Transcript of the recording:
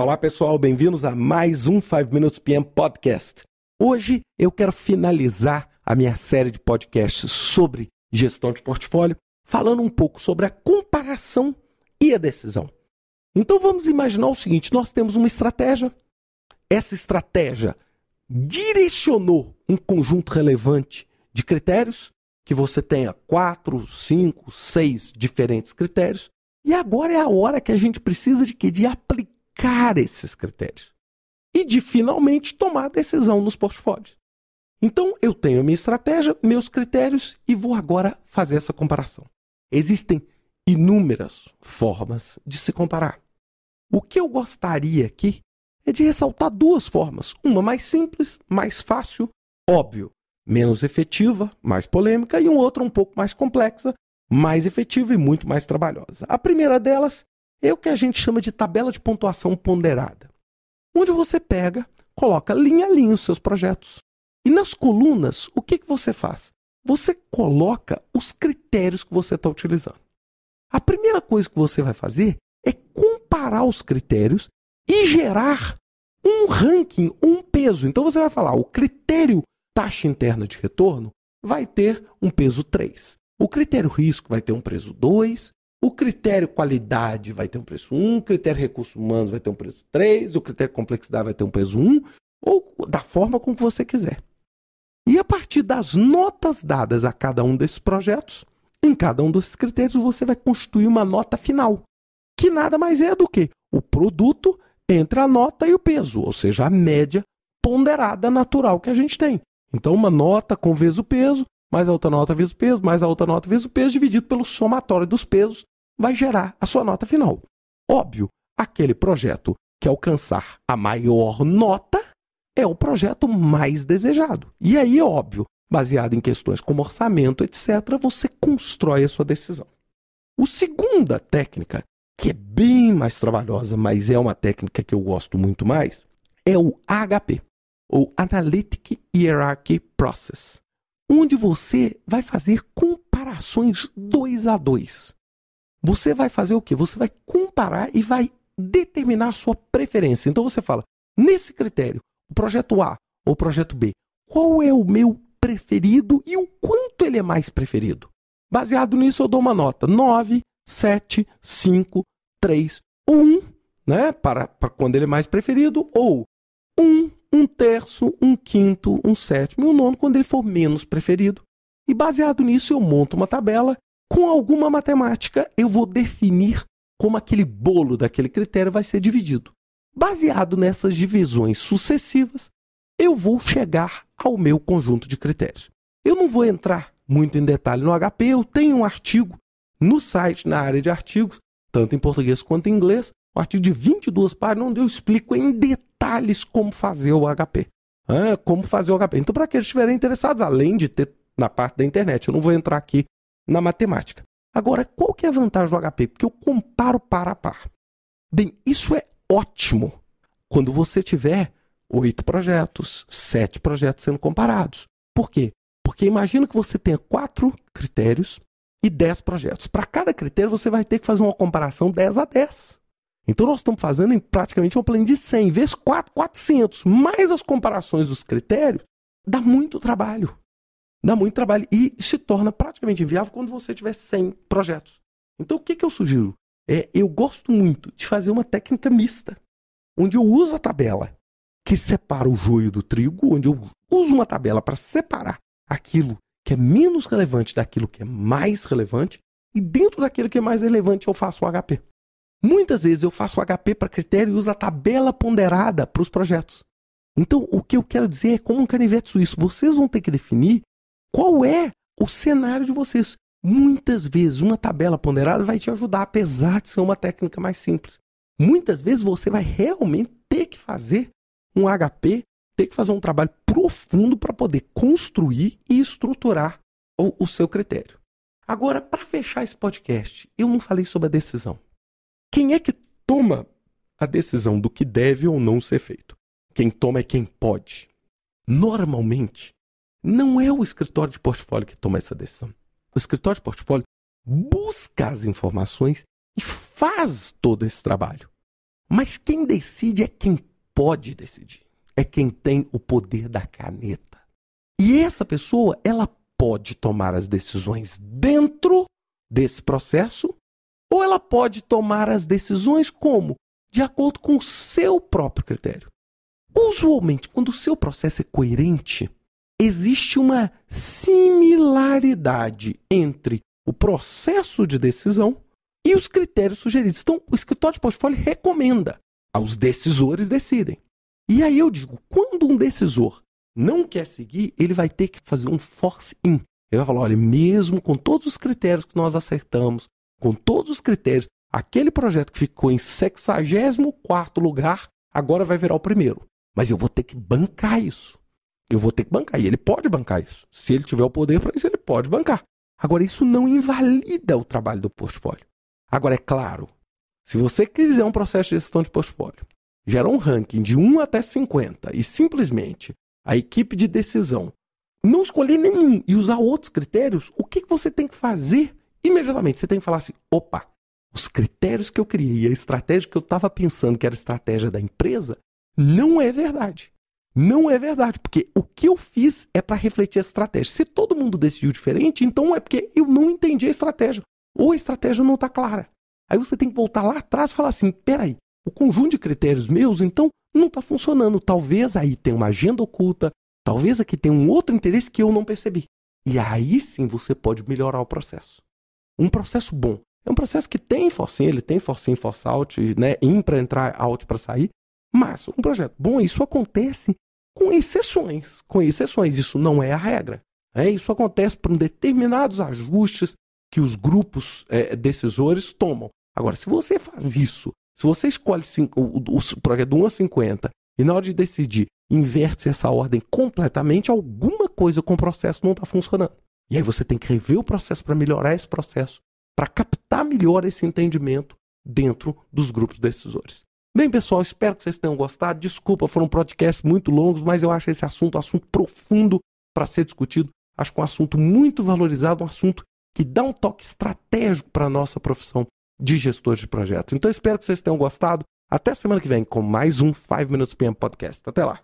Olá pessoal, bem-vindos a mais um 5 Minutes PM Podcast. Hoje eu quero finalizar a minha série de podcasts sobre gestão de portfólio, falando um pouco sobre a comparação e a decisão. Então vamos imaginar o seguinte: nós temos uma estratégia, essa estratégia direcionou um conjunto relevante de critérios, que você tenha quatro, cinco, seis diferentes critérios, e agora é a hora que a gente precisa de que? De aplicar aplicar esses critérios e de finalmente tomar decisão nos portfólios. Então, eu tenho a minha estratégia, meus critérios e vou agora fazer essa comparação. Existem inúmeras formas de se comparar. O que eu gostaria aqui é de ressaltar duas formas: uma mais simples, mais fácil, óbvio, menos efetiva, mais polêmica, e uma outra um pouco mais complexa, mais efetiva e muito mais trabalhosa. A primeira delas é o que a gente chama de tabela de pontuação ponderada, onde você pega, coloca linha a linha os seus projetos. E nas colunas, o que, que você faz? Você coloca os critérios que você está utilizando. A primeira coisa que você vai fazer é comparar os critérios e gerar um ranking, um peso. Então você vai falar, o critério taxa interna de retorno vai ter um peso 3. O critério risco vai ter um peso 2, o critério qualidade vai ter um preço 1, o critério recursos humanos vai ter um preço 3, o critério complexidade vai ter um peso 1, ou da forma como você quiser. E a partir das notas dadas a cada um desses projetos, em cada um desses critérios, você vai constituir uma nota final, que nada mais é do que o produto entre a nota e o peso, ou seja, a média ponderada natural que a gente tem. Então, uma nota com vezes o peso mais a outra nota vezes o peso, mais a outra nota vezes o peso, dividido pelo somatório dos pesos, vai gerar a sua nota final. Óbvio, aquele projeto que alcançar a maior nota é o projeto mais desejado. E aí, óbvio, baseado em questões como orçamento, etc., você constrói a sua decisão. O segunda técnica, que é bem mais trabalhosa, mas é uma técnica que eu gosto muito mais, é o AHP, ou Analytic Hierarchy Process onde você vai fazer comparações dois a dois. Você vai fazer o quê? Você vai comparar e vai determinar a sua preferência. Então você fala, nesse critério, o projeto A ou o projeto B, qual é o meu preferido e o quanto ele é mais preferido? Baseado nisso, eu dou uma nota 9, 7, 5, 3 ou 1, né? Para, para quando ele é mais preferido, ou 1, um terço, um quinto, um sétimo e um nono quando ele for menos preferido. E baseado nisso, eu monto uma tabela. Com alguma matemática, eu vou definir como aquele bolo daquele critério vai ser dividido. Baseado nessas divisões sucessivas, eu vou chegar ao meu conjunto de critérios. Eu não vou entrar muito em detalhe no HP, eu tenho um artigo no site, na área de artigos, tanto em português quanto em inglês, um artigo de 22 páginas, onde eu explico em detalhes como fazer o HP. Ah, como fazer o HP. Então, para aqueles que estiverem interessados, além de ter na parte da internet, eu não vou entrar aqui na matemática. Agora, qual que é a vantagem do HP? Porque eu comparo par a par. Bem, isso é ótimo quando você tiver oito projetos, sete projetos sendo comparados. Por quê? Porque imagina que você tenha quatro critérios e dez projetos. Para cada critério, você vai ter que fazer uma comparação 10 a 10. Então nós estamos fazendo em praticamente uma planilha de 100 vezes 4, 400, mais as comparações dos critérios, dá muito trabalho. Dá muito trabalho e se torna praticamente inviável quando você tiver 100 projetos. Então o que, que eu sugiro? É, eu gosto muito de fazer uma técnica mista, onde eu uso a tabela que separa o joio do trigo, onde eu uso uma tabela para separar aquilo que é menos relevante daquilo que é mais relevante, e dentro daquilo que é mais relevante eu faço o HP. Muitas vezes eu faço HP para critério e uso a tabela ponderada para os projetos. Então, o que eu quero dizer é como um canivete suíço, vocês vão ter que definir qual é o cenário de vocês. Muitas vezes uma tabela ponderada vai te ajudar, apesar de ser uma técnica mais simples. Muitas vezes você vai realmente ter que fazer um HP, ter que fazer um trabalho profundo para poder construir e estruturar o, o seu critério. Agora, para fechar esse podcast, eu não falei sobre a decisão. Quem é que toma a decisão do que deve ou não ser feito? Quem toma é quem pode. Normalmente, não é o escritório de portfólio que toma essa decisão. O escritório de portfólio busca as informações e faz todo esse trabalho. Mas quem decide é quem pode decidir. É quem tem o poder da caneta. E essa pessoa, ela pode tomar as decisões dentro desse processo ou ela pode tomar as decisões como? De acordo com o seu próprio critério. Usualmente, quando o seu processo é coerente, existe uma similaridade entre o processo de decisão e os critérios sugeridos. Então, o escritório de portfólio recomenda, os decisores decidem. E aí eu digo, quando um decisor não quer seguir, ele vai ter que fazer um force-in. Ele vai falar, olha, mesmo com todos os critérios que nós acertamos, com todos os critérios, aquele projeto que ficou em 64 lugar, agora vai virar o primeiro. Mas eu vou ter que bancar isso. Eu vou ter que bancar. E ele pode bancar isso. Se ele tiver o poder para isso, ele pode bancar. Agora, isso não invalida o trabalho do portfólio. Agora, é claro, se você quiser um processo de gestão de portfólio, gerar um ranking de 1 até 50 e simplesmente a equipe de decisão não escolher nenhum e usar outros critérios, o que você tem que fazer imediatamente? Você tem que falar assim: opa, os critérios que eu criei a estratégia que eu estava pensando que era a estratégia da empresa não é verdade. Não é verdade, porque o que eu fiz é para refletir a estratégia. Se todo mundo decidiu diferente, então é porque eu não entendi a estratégia. Ou a estratégia não está clara. Aí você tem que voltar lá atrás e falar assim: peraí, o conjunto de critérios meus, então, não está funcionando. Talvez aí tenha uma agenda oculta, talvez aqui tenha um outro interesse que eu não percebi. E aí sim você pode melhorar o processo. Um processo bom. É um processo que tem force in, ele tem force in, force out, né? In para entrar, out para sair. Mas um projeto bom, isso acontece com exceções. Com exceções, isso não é a regra. É, isso acontece por determinados ajustes que os grupos é, decisores tomam. Agora, se você faz isso, se você escolhe cinco, o, o, o projeto do 1 a 50 e na hora de decidir inverte essa ordem completamente, alguma coisa com o processo não está funcionando. E aí você tem que rever o processo para melhorar esse processo, para captar melhor esse entendimento dentro dos grupos decisores. Bem, pessoal, espero que vocês tenham gostado. Desculpa, foram podcasts muito longos, mas eu acho esse assunto um assunto profundo para ser discutido. Acho que um assunto muito valorizado, um assunto que dá um toque estratégico para a nossa profissão de gestor de projetos. Então, espero que vocês tenham gostado. Até semana que vem com mais um 5 Minutes PM Podcast. Até lá.